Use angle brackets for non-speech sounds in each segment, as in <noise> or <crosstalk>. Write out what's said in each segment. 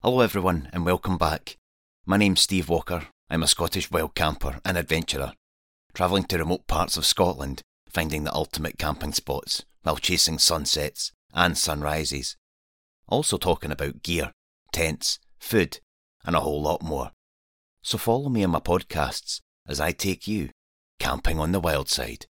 Hello, everyone, and welcome back. My name's Steve Walker. I'm a Scottish wild camper and adventurer, travelling to remote parts of Scotland, finding the ultimate camping spots while chasing sunsets and sunrises. Also, talking about gear, tents, food, and a whole lot more. So, follow me on my podcasts as I take you camping on the wild side.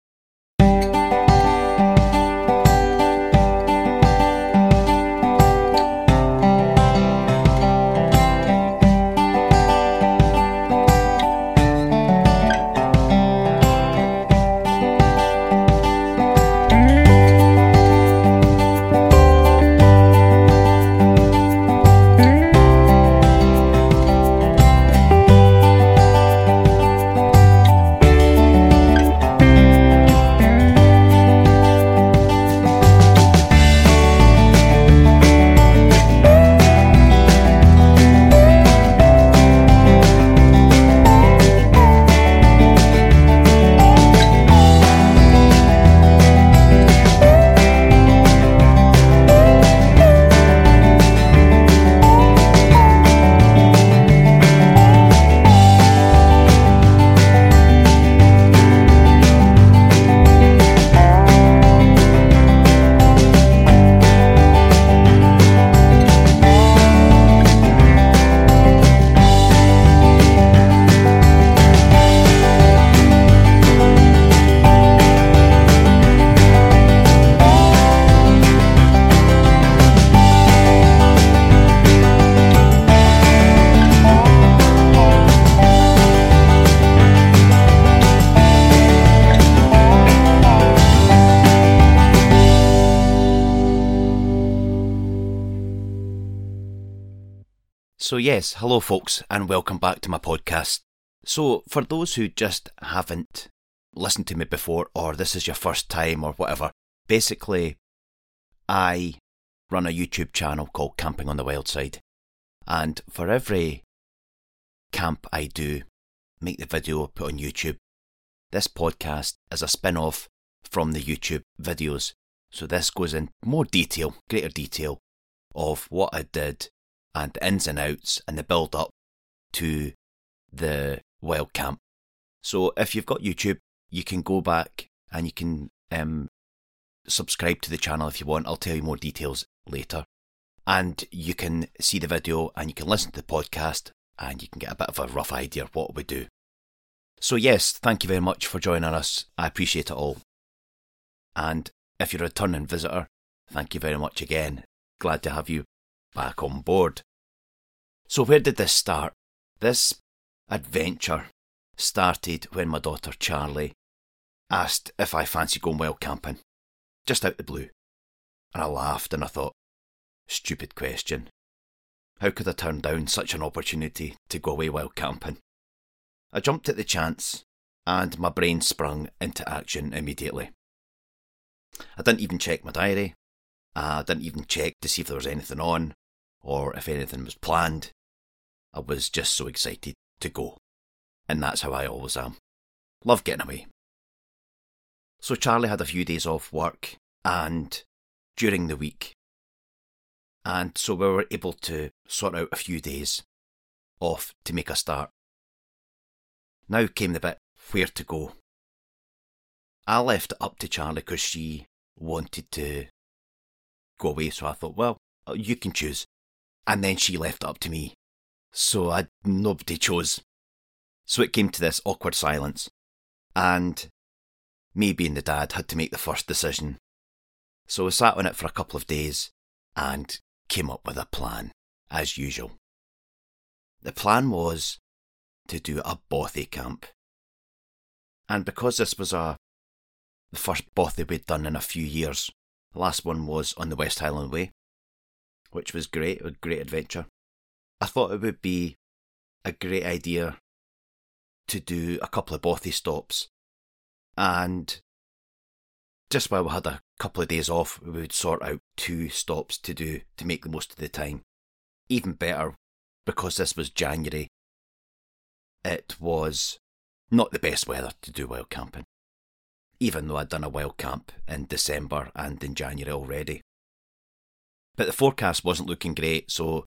So, yes, hello, folks, and welcome back to my podcast. So, for those who just haven't listened to me before, or this is your first time, or whatever, basically, I run a YouTube channel called Camping on the Wild Side. And for every camp I do, make the video, put on YouTube, this podcast is a spin off from the YouTube videos. So, this goes in more detail, greater detail, of what I did and the ins and outs and the build up to the wild camp. So if you've got YouTube, you can go back and you can um, subscribe to the channel if you want. I'll tell you more details later. And you can see the video and you can listen to the podcast and you can get a bit of a rough idea of what we do. So, yes, thank you very much for joining us. I appreciate it all. And if you're a returning visitor, thank you very much again. Glad to have you back on board. So, where did this start? This adventure started when my daughter Charlie asked if I fancy going wild camping, just out the blue. And I laughed and I thought, stupid question. How could I turn down such an opportunity to go away wild camping? I jumped at the chance and my brain sprung into action immediately. I didn't even check my diary. I didn't even check to see if there was anything on or if anything was planned. I was just so excited to go. And that's how I always am. Love getting away. So Charlie had a few days off work and during the week. And so we were able to sort out a few days off to make a start. Now came the bit where to go. I left it up to Charlie because she wanted to go away, so I thought, well, you can choose. And then she left it up to me. So I nobody chose. So it came to this awkward silence. And me being the dad had to make the first decision. So I sat on it for a couple of days and came up with a plan, as usual. The plan was to do a bothy camp. And because this was a the first bothy we'd done in a few years, the last one was on the West Highland Way, which was great, a great adventure. I thought it would be a great idea to do a couple of bothy stops. And just while we had a couple of days off, we would sort out two stops to do to make the most of the time. Even better, because this was January, it was not the best weather to do wild camping. Even though I'd done a wild camp in December and in January already. But the forecast wasn't looking great, so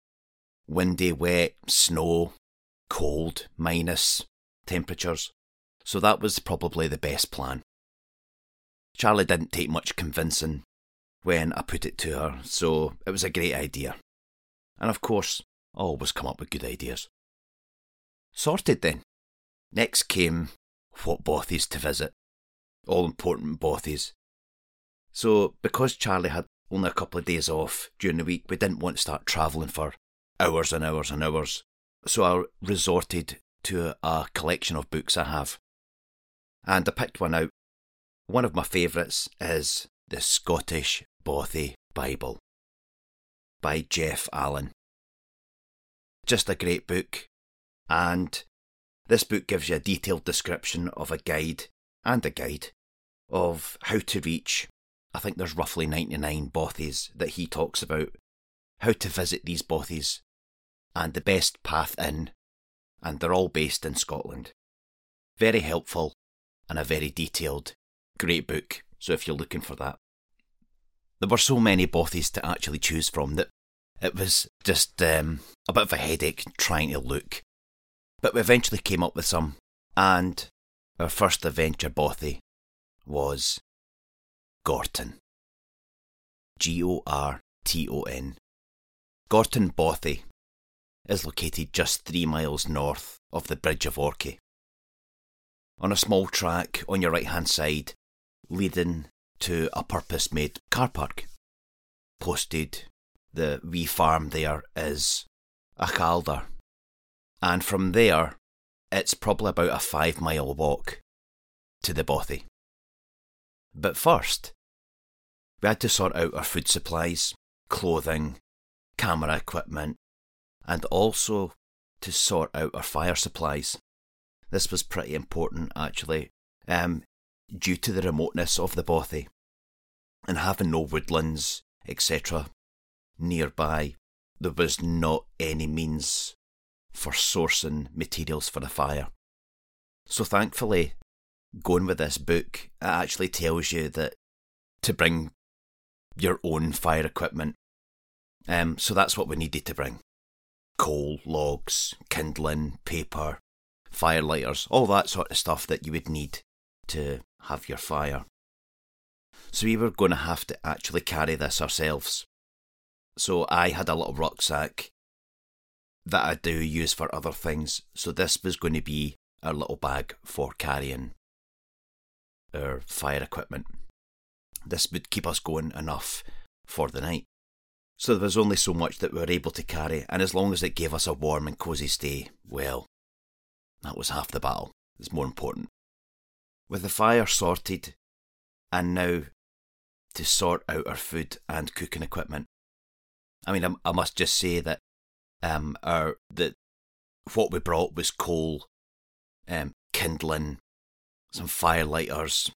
windy, wet, snow, cold, minus temperatures. So that was probably the best plan. Charlie didn't take much convincing when I put it to her, so it was a great idea. And of course, I always come up with good ideas. Sorted then. Next came what bothies to visit. All important bothies. So, because Charlie had only a couple of days off during the week, we didn't want to start travelling for hours and hours and hours. So I resorted to a collection of books I have. And I picked one out. One of my favourites is The Scottish Bothy Bible by Geoff Allan. Just a great book. And this book gives you a detailed description of a guide and a guide of how to reach I think there's roughly 99 bothies that he talks about, how to visit these bothies, and the best path in, and they're all based in Scotland. Very helpful and a very detailed, great book, so if you're looking for that. There were so many bothies to actually choose from that it was just um, a bit of a headache trying to look. But we eventually came up with some, and our first adventure bothy was Gorton. G O R T O N. Gorton Bothy is located just three miles north of the Bridge of Orchy. On a small track on your right hand side, leading to a purpose made car park. Posted, the wee farm there is Achallader. And from there, it's probably about a five mile walk to the Bothy. But first, we had to sort out our food supplies, clothing, camera equipment, and also to sort out our fire supplies. This was pretty important actually, um, due to the remoteness of the bothy and having no woodlands, etc., nearby. There was not any means for sourcing materials for the fire. So thankfully, going with this book, it actually tells you that to bring your own fire equipment. Um, so that's what we needed to bring coal, logs, kindling, paper, fire lighters, all that sort of stuff that you would need to have your fire. So we were going to have to actually carry this ourselves. So I had a little rucksack that I do use for other things. So this was going to be our little bag for carrying our fire equipment. This would keep us going enough for the night. So there was only so much that we were able to carry, and as long as it gave us a warm and cosy stay, well, that was half the battle. It's more important. With the fire sorted, and now to sort out our food and cooking equipment. I mean, I, I must just say that um, our that what we brought was coal, um, kindling, some fire lighters,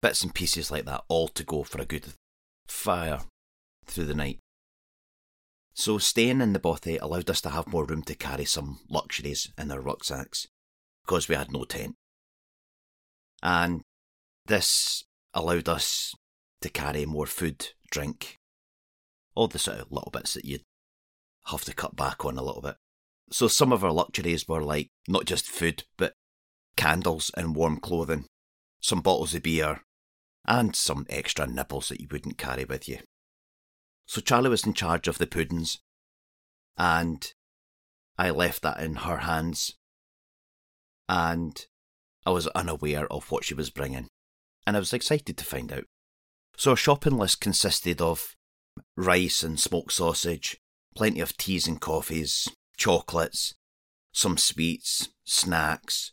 bits and pieces like that, all to go for a good fire through the night. So staying in the bothy allowed us to have more room to carry some luxuries in our rucksacks, because we had no tent. And this allowed us to carry more food, drink, all the sort of little bits that you'd have to cut back on a little bit. So some of our luxuries were like not just food, but candles and warm clothing, some bottles of beer, and some extra nibbles that you wouldn't carry with you. So Charlie was in charge of the puddings, and I left that in her hands, and I was unaware of what she was bringing, and I was excited to find out. So our shopping list consisted of rice and smoked sausage, plenty of teas and coffees, chocolates, some sweets, snacks,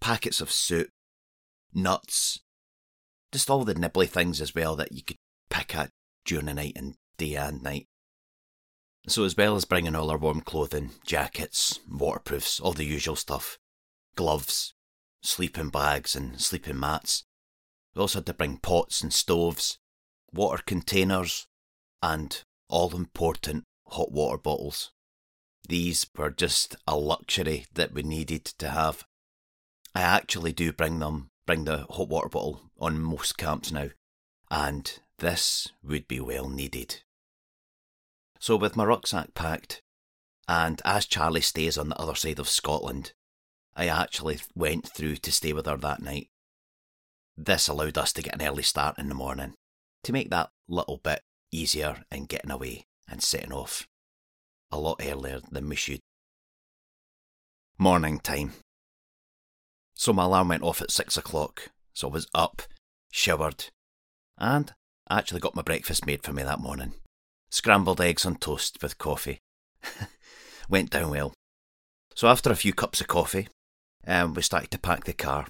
packets of soup, nuts, just all the nibbly things as well that you could pick at during the night and day and night. So, as well as bringing all our warm clothing, jackets, waterproofs, all the usual stuff, gloves, sleeping bags, and sleeping mats, we also had to bring pots and stoves, water containers, and all important hot water bottles. These were just a luxury that we needed to have. I actually do bring them bring the hot water bottle on most camps now, and this would be well needed. So, with my rucksack packed, And as Charlie stays on the other side of Scotland, I actually went through to stay with her that night. This allowed us to get an early start in the morning to make that little bit easier in getting away and setting off a lot earlier than we should. Morning time. So my alarm went off at six o'clock, so I was up, showered, and actually got my breakfast made for me that morning. Scrambled eggs on toast with coffee. <laughs> went down well. So after a few cups of coffee, um, we started to pack the car,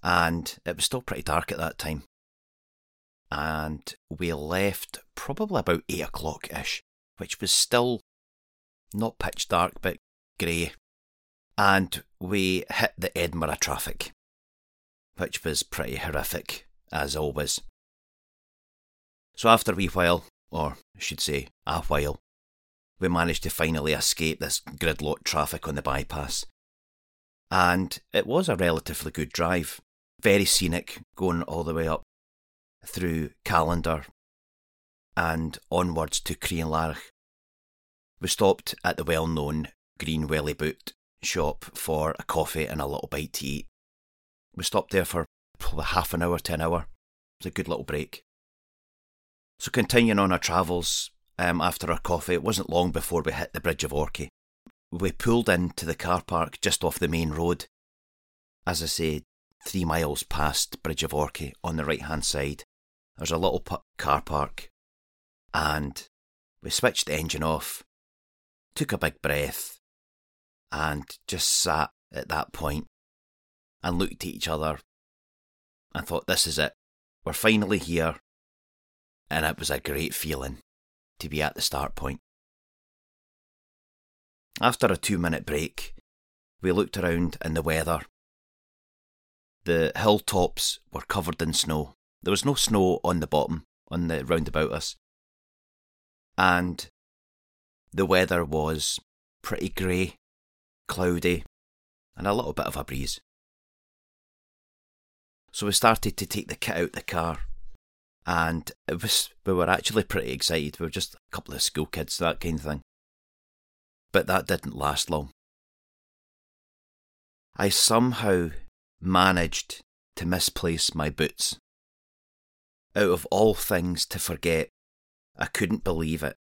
and it was still pretty dark at that time. And we left probably about eight o'clock ish, which was still not pitch dark but grey. And we hit the Edinburgh traffic, which was pretty horrific, as always. So after a wee while, or I should say a while, we managed to finally escape this gridlock traffic on the bypass. And it was a relatively good drive, very scenic, going all the way up through Callander and onwards to Crianlarich. We stopped at the well known Green Welly Boot shop for a coffee and a little bite to eat. We stopped there for probably half an hour to an hour. It was a good little break. So, continuing on our travels, um, after our coffee, it wasn't long before we hit the Bridge of Orchy. We pulled into the car park just off the main road. As I say, three miles past Bridge of Orchy on the right hand side. There's a little car park, and we switched the engine off, took a big breath, and just sat at that point and looked at each other and thought, this is it. We're finally here. And it was a great feeling to be at the start point. After a two minute break, we looked around in the weather. The hilltops were covered in snow. There was no snow on the bottom, on the roundabout us. And the weather was pretty grey, cloudy, and a little bit of a breeze. So we started to take the kit out the car and it was we were actually pretty excited. We were just a couple of school kids, that kind of thing. But that didn't last long. I somehow managed to misplace my boots. Out of all things to forget, I couldn't believe it,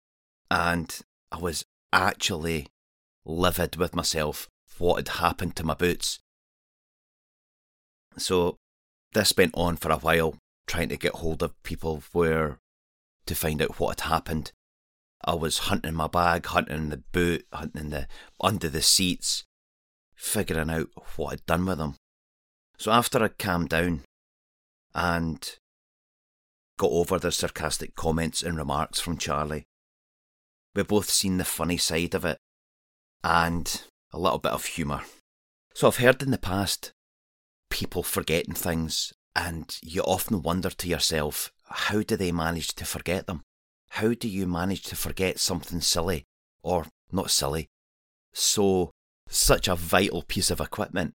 and I was actually livid with myself what had happened to my boots. So this went on for a while, trying to get hold of people where to find out what had happened. I was hunting my bag, hunting the boot, hunting the under the seats, figuring out what I'd done with them. So after I calmed down and got over the sarcastic comments and remarks from Charlie, we both seen the funny side of it and a little bit of humour. So I've heard in the past people forgetting things and you often wonder to yourself, how do they manage to forget them? How do you manage to forget something silly, or not silly, so such a vital piece of equipment,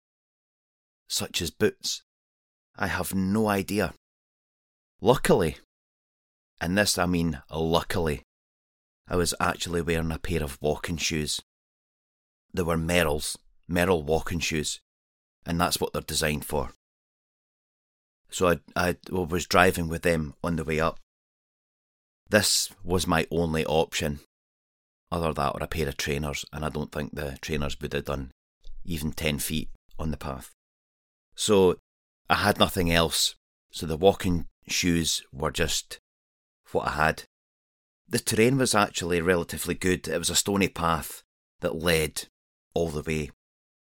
such as boots? I have no idea. Luckily, and this I mean luckily, I was actually wearing a pair of walking shoes. They were Merrell's, Merrell walking shoes, and that's what they're designed for. So I, I was driving with them on the way up. This was my only option, other that or a pair of trainers, and I don't think the trainers would have done even 10 feet on the path. So I had nothing else, so the walking shoes were just what I had. The terrain was actually relatively good. It was a stony path that led all the way,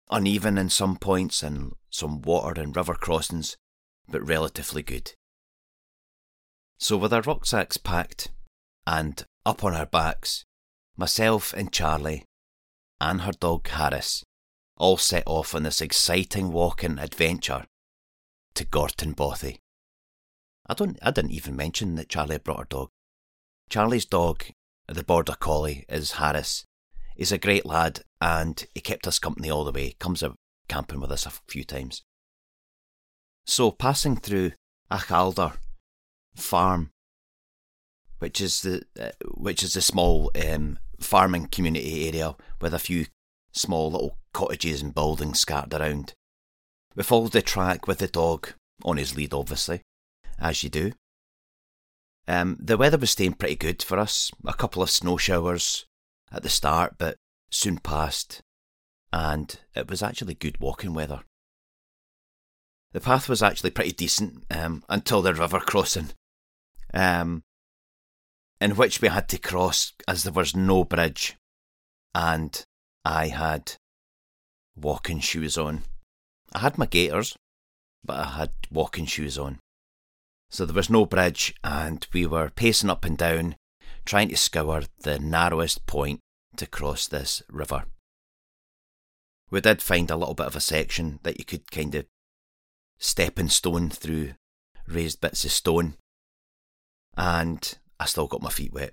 uneven in some points and some water and river crossings, but relatively good. So, with our rucksacks packed and up on our backs, myself and Charlie and her dog Harris all set off on this exciting walking adventure to Gorton Bothy. I don't I didn't even mention that Charlie brought her dog. Charlie's dog, the border collie, is Harris. He's a great lad and he kept us company all the way, comes out camping with us a few times. So passing through Achallader farm, which is the uh, which is a small um, farming community area with a few small little cottages and buildings scattered around. We followed the track with the dog on his lead, obviously, as you do. Um, the weather was staying pretty good for us. A couple of snow showers at the start, but soon passed, and it was actually good walking weather. The path was actually pretty decent um, until the river crossing, um, in which we had to cross as there was no bridge, and I had walking shoes on. I had my gaiters, but I had walking shoes on. So there was no bridge, and we were pacing up and down, trying to scour the narrowest point to cross this river. We did find a little bit of a section that you could kind of step stepping stone through raised bits of stone, and I still got my feet wet.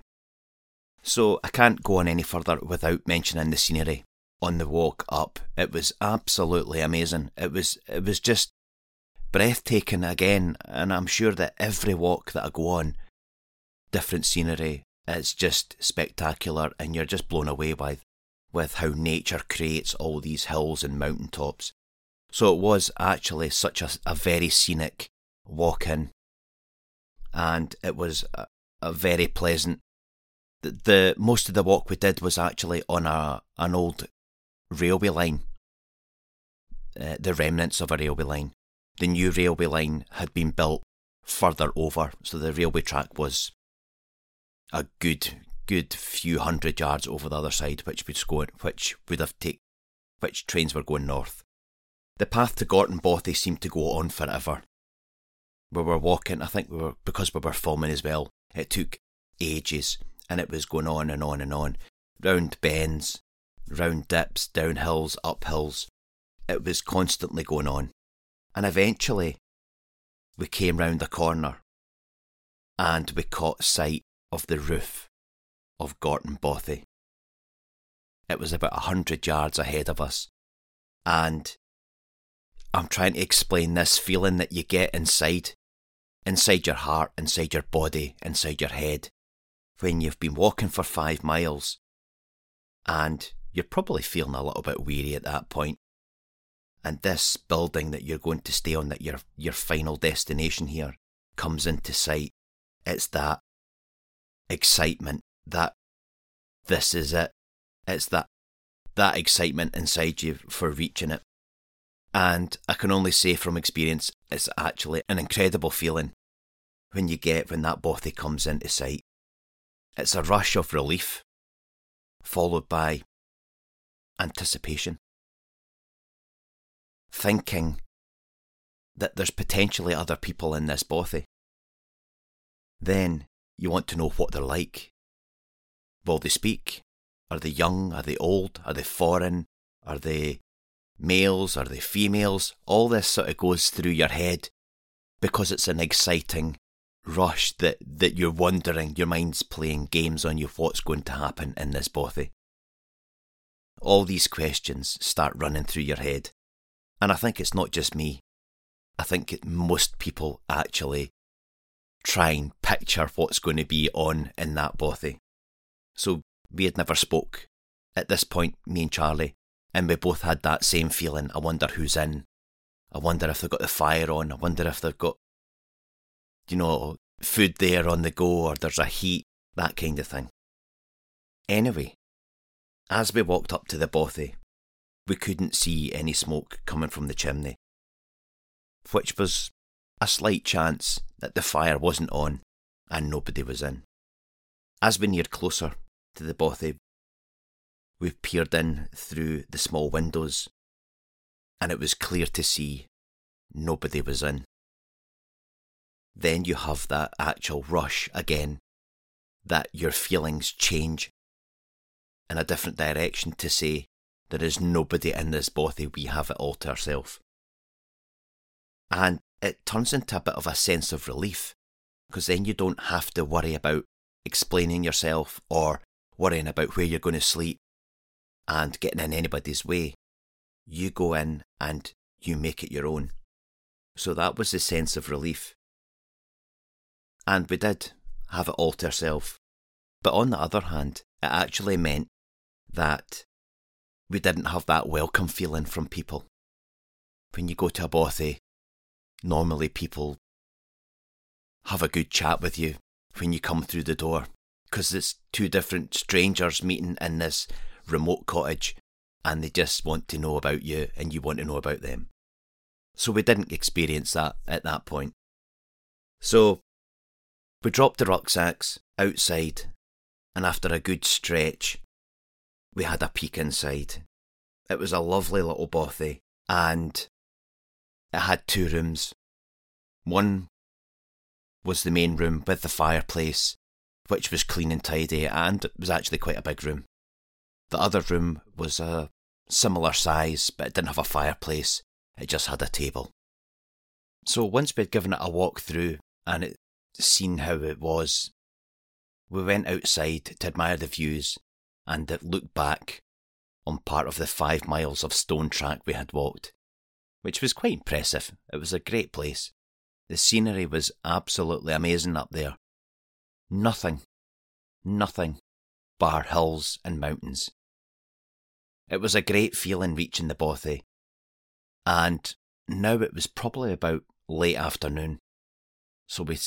So I can't go on any further without mentioning the scenery on the walk up. It was absolutely amazing. It was it was just breathtaking again, and I'm sure that every walk that I go on, different scenery, it's just spectacular, and you're just blown away by with how nature creates all these hills and mountain tops. So it was actually such a, a very scenic walk in, and it was a, a very pleasant. The, the most of the walk we did was actually on a an old railway line, uh, the remnants of a railway line. The new railway line had been built further over, so the railway track was a good good few hundred yards over the other side, which would go, which would have take, which trains were going north. The path to Gorton Bothy seemed to go on forever. We were walking, I think we were because we were filming as well. It took ages, and it was going on and on and on, round bends, round dips, down hills, up hills. It was constantly going on, and eventually, we came round the corner, and we caught sight of the roof of Gorton Bothy. It was about a hundred yards ahead of us, and I'm trying to explain this feeling that you get inside, inside your heart, inside your body, inside your head, when you've been walking for five miles, and you're probably feeling a little bit weary at that point. And this building that you're going to stay on, that your your final destination here, comes into sight. It's that excitement that this is it. It's that that excitement inside you for reaching it. And I can only say from experience, it's actually an incredible feeling when you get when that bothy comes into sight. It's a rush of relief, followed by anticipation. Thinking that there's potentially other people in this bothy. Then you want to know what they're like. Will they speak? Are they young? Are they old? Are they foreign? Are they males? Are they females? All this sort of goes through your head because it's an exciting rush that, that you're wondering, your mind's playing games on you what's going to happen in this bothy. All these questions start running through your head. And I think it's not just me. I think most people actually try and picture what's going to be on in that bothy. So we had never spoke at this point, me and Charlie, and we both had that same feeling. I wonder who's in. I wonder if they've got the fire on. I wonder if they've got, you know, food there on the go or there's a heat, that kind of thing. Anyway, as we walked up to the bothy, we couldn't see any smoke coming from the chimney, which was a slight chance that the fire wasn't on and nobody was in. As we neared closer, to the bothy. We peered in through the small windows, and it was clear to see nobody was in. Then you have that actual rush again, that your feelings change in a different direction to say, there is nobody in this bothy, we have it all to ourselves. And it turns into a bit of a sense of relief, because then you don't have to worry about explaining yourself or worrying about where you're going to sleep and getting in anybody's way. You go in and you make it your own. So that was the sense of relief. And we did have it all to ourselves. But on the other hand, it actually meant that we didn't have that welcome feeling from people. When you go to a bothy, normally people have a good chat with you when you come through the door because it's two different strangers meeting in this remote cottage and they just want to know about you and you want to know about them. So we didn't experience that at that point. So we dropped the rucksacks outside and after a good stretch, we had a peek inside. It was a lovely little bothy and it had two rooms. One was the main room with the fireplace, which was clean and tidy and was actually quite a big room. The other room was a similar size, but it didn't have a fireplace, it just had a table. So once we'd given it a walk through and it seen how it was, we went outside to admire the views and look back on part of the five miles of stone track we had walked, which was quite impressive. It was a great place. The scenery was absolutely amazing up there. Nothing, nothing bar hills and mountains. It was a great feeling reaching the bothy, and now it was probably about late afternoon, so we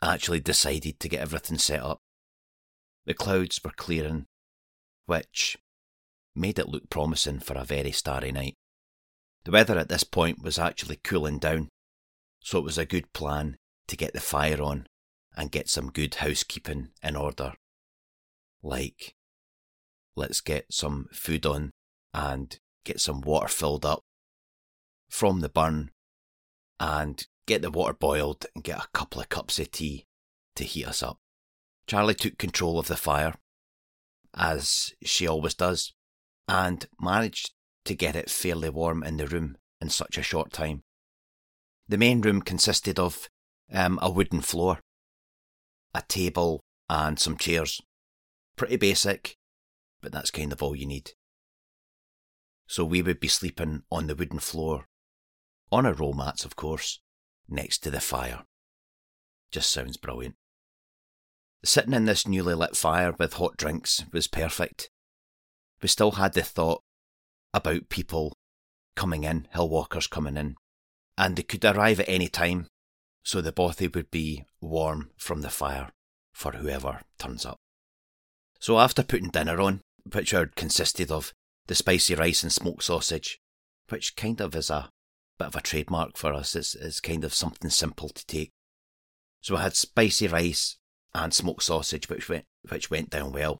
actually decided to get everything set up. The clouds were clearing, which made it look promising for a very starry night. The weather at this point was actually cooling down, so it was a good plan to get the fire on and get some good housekeeping in order. Like, let's get some food on and get some water filled up from the burn and get the water boiled and get a couple of cups of tea to heat us up. Charlie took control of the fire, as she always does, and managed to get it fairly warm in the room in such a short time. The main room consisted of um, a wooden floor, a table, and some chairs. Pretty basic, but that's kind of all you need. So we would be sleeping on the wooden floor, on our roll mats, of course, next to the fire. Just sounds brilliant. Sitting in this newly lit fire with hot drinks was perfect. We still had the thought about people coming in, hill walkers coming in, and they could arrive at any time, so the bothy would be warm from the fire for whoever turns up. So after putting dinner on, which consisted of the spicy rice and smoked sausage, which kind of is a bit of a trademark for us, it's, it's kind of something simple to take. So I had spicy rice and smoked sausage, which went, which went down well,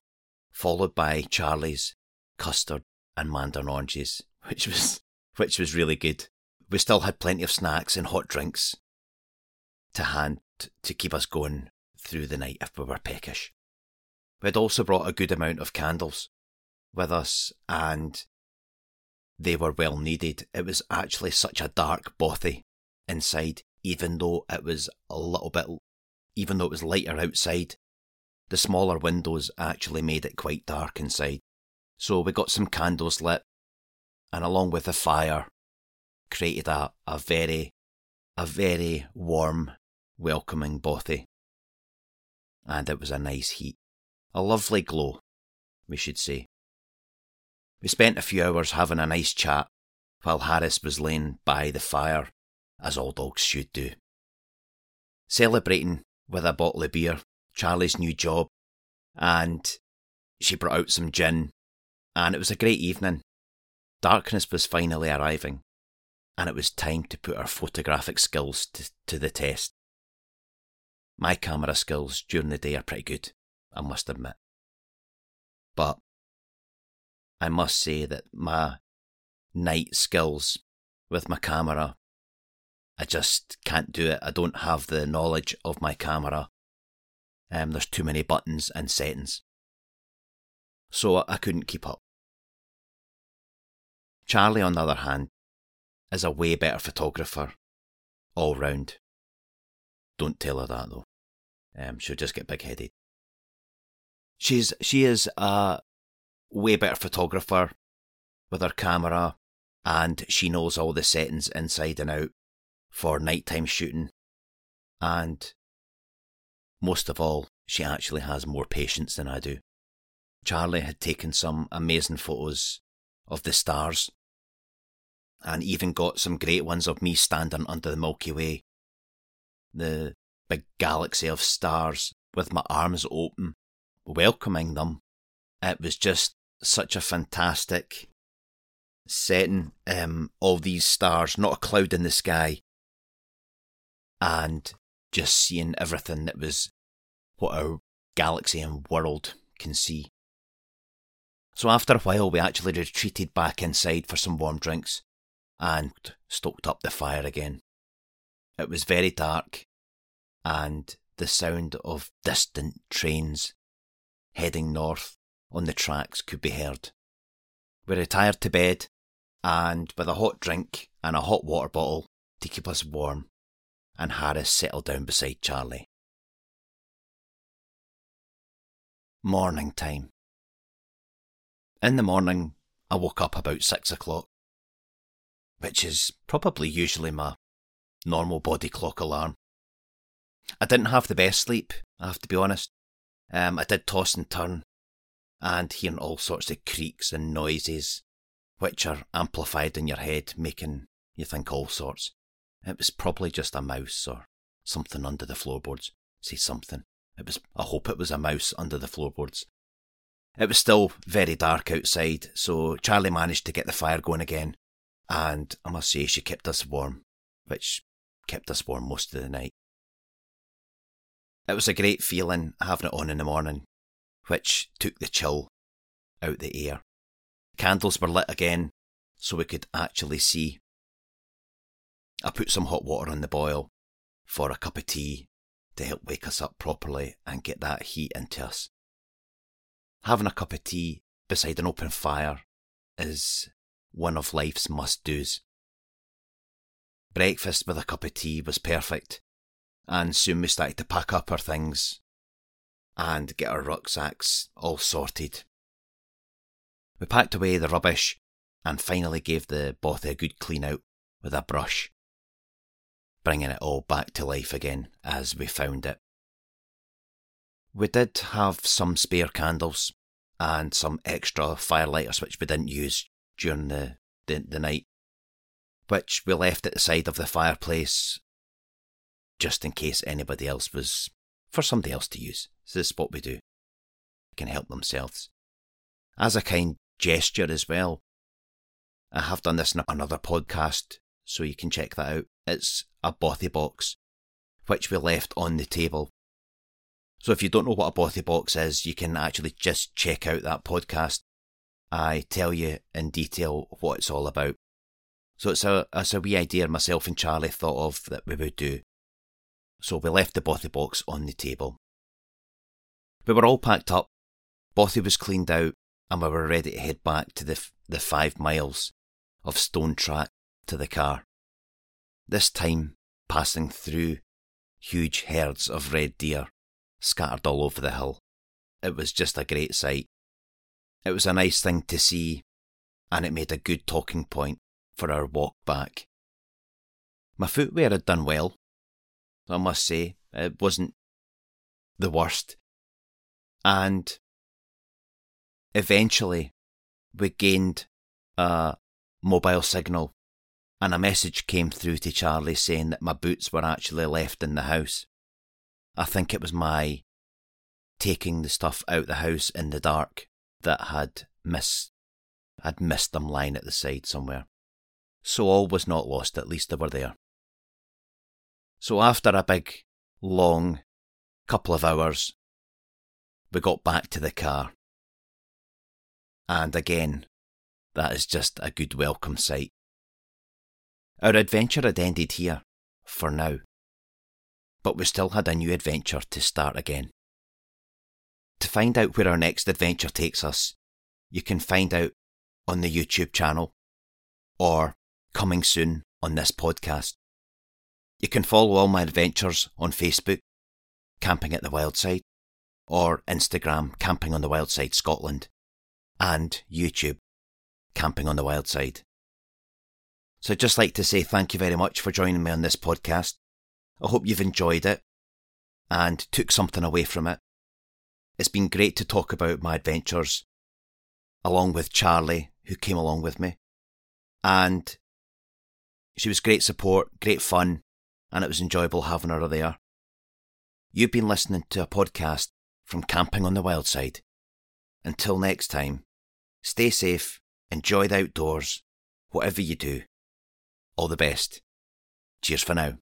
followed by Charlie's custard and mandarin oranges, <laughs> which was which was really good. We still had plenty of snacks and hot drinks to hand to keep us going through the night if we were peckish. We had also brought a good amount of candles with us, and they were well needed. It was actually such a dark bothy inside, even though it was a little bit even though it was lighter outside. The smaller windows actually made it quite dark inside. So we got some candles lit, and along with the fire, created a, a very, a very warm, welcoming bothy. And it was a nice heat. A lovely glow, we should say. We spent a few hours having a nice chat while Harris was laying by the fire, as all dogs should do. Celebrating with a bottle of beer, Charlie's new job, and she brought out some gin, and it was a great evening. Darkness was finally arriving, and it was time to put our photographic skills to, to the test. My camera skills during the day are pretty good, I must admit. But I must say that my night skills with my camera I just can't do it. I don't have the knowledge of my camera. Um, there's too many buttons and settings. So I couldn't keep up. Charlie, on the other hand, is a way better photographer all round. Don't tell her that though. Um, she'll just get big headed. She's she is a way better photographer with her camera, and she knows all the settings inside and out for nighttime shooting. And most of all, she actually has more patience than I do. Charlie had taken some amazing photos of the stars and even got some great ones of me standing under the Milky Way, the big galaxy of stars with my arms open, welcoming them. It was just such a fantastic setting. Um, all these stars, not a cloud in the sky, and just seeing everything that was what our galaxy and world can see. So after a while, we actually retreated back inside for some warm drinks and stoked up the fire again. It was very dark, and the sound of distant trains heading north on the tracks could be heard. We retired to bed, and with a hot drink and a hot water bottle to keep us warm, and Harris settled down beside Charlie. Morning time. In the morning, I woke up about six o'clock, which is probably usually my normal body clock alarm. I didn't have the best sleep, I have to be honest. Um, I did toss and turn, and hearing all sorts of creaks and noises, which are amplified in your head, making you think all sorts. It was probably just a mouse or something under the floorboards. Say something. It was. I hope it was a mouse under the floorboards. It was still very dark outside, so Charlie managed to get the fire going again, and I must say she kept us warm, which kept us warm most of the night. It was a great feeling having it on in the morning, which took the chill out the air. Candles were lit again, so we could actually see. I put some hot water on the boil for a cup of tea to help wake us up properly and get that heat into us. Having a cup of tea beside an open fire is one of life's must do's. Breakfast with a cup of tea was perfect, and soon we started to pack up our things and get our rucksacks all sorted. We packed away the rubbish and finally gave the bothy a good clean out with a brush, bringing it all back to life again as we found it. We did have some spare candles and some extra firelighters which we didn't use during the, the, the night, which we left at the side of the fireplace just in case anybody else was for somebody else to use. This is what we do. They can help themselves. As a kind gesture as well, I have done this in another podcast, so you can check that out. It's a bothy box, which we left on the table. So if you don't know what a bothy box is, you can actually just check out that podcast. I tell you in detail what it's all about. So it's a it's a wee idea myself and Charlie thought of that we would do so we left the bothy box on the table. We were all packed up, bothy was cleaned out, and we were ready to head back to the, f- the five miles of stone track to the car. This time passing through huge herds of red deer scattered all over the hill. It was just a great sight. It was a nice thing to see, and it made a good talking point for our walk back. My footwear had done well, I must say. It wasn't the worst. And eventually, we gained a mobile signal, and a message came through to Charlie saying that my boots were actually left in the house. I think it was my taking the stuff out the house in the dark that had missed had missed them lying at the side somewhere. So all was not lost, at least they were there. So after a big, long couple of hours, we got back to the car. And again, that is just a good welcome sight. Our adventure had ended here, for now, but we still had a new adventure to start again. To find out where our next adventure takes us, you can find out on the YouTube channel or coming soon on this podcast. You can follow all my adventures on Facebook, Camping at the Wildside, or Instagram, Camping on the Wildside Scotland, and YouTube, Camping on the Wildside. So I'd just like to say thank you very much for joining me on this podcast. I hope you've enjoyed it and took something away from it. It's been great to talk about my adventures, along with Charlie, who came along with me. And she was great support, great fun, and it was enjoyable having her there. You've been listening to a podcast from Camping on the Wild Side. Until next time, stay safe, enjoy the outdoors, whatever you do. All the best. Cheers for now.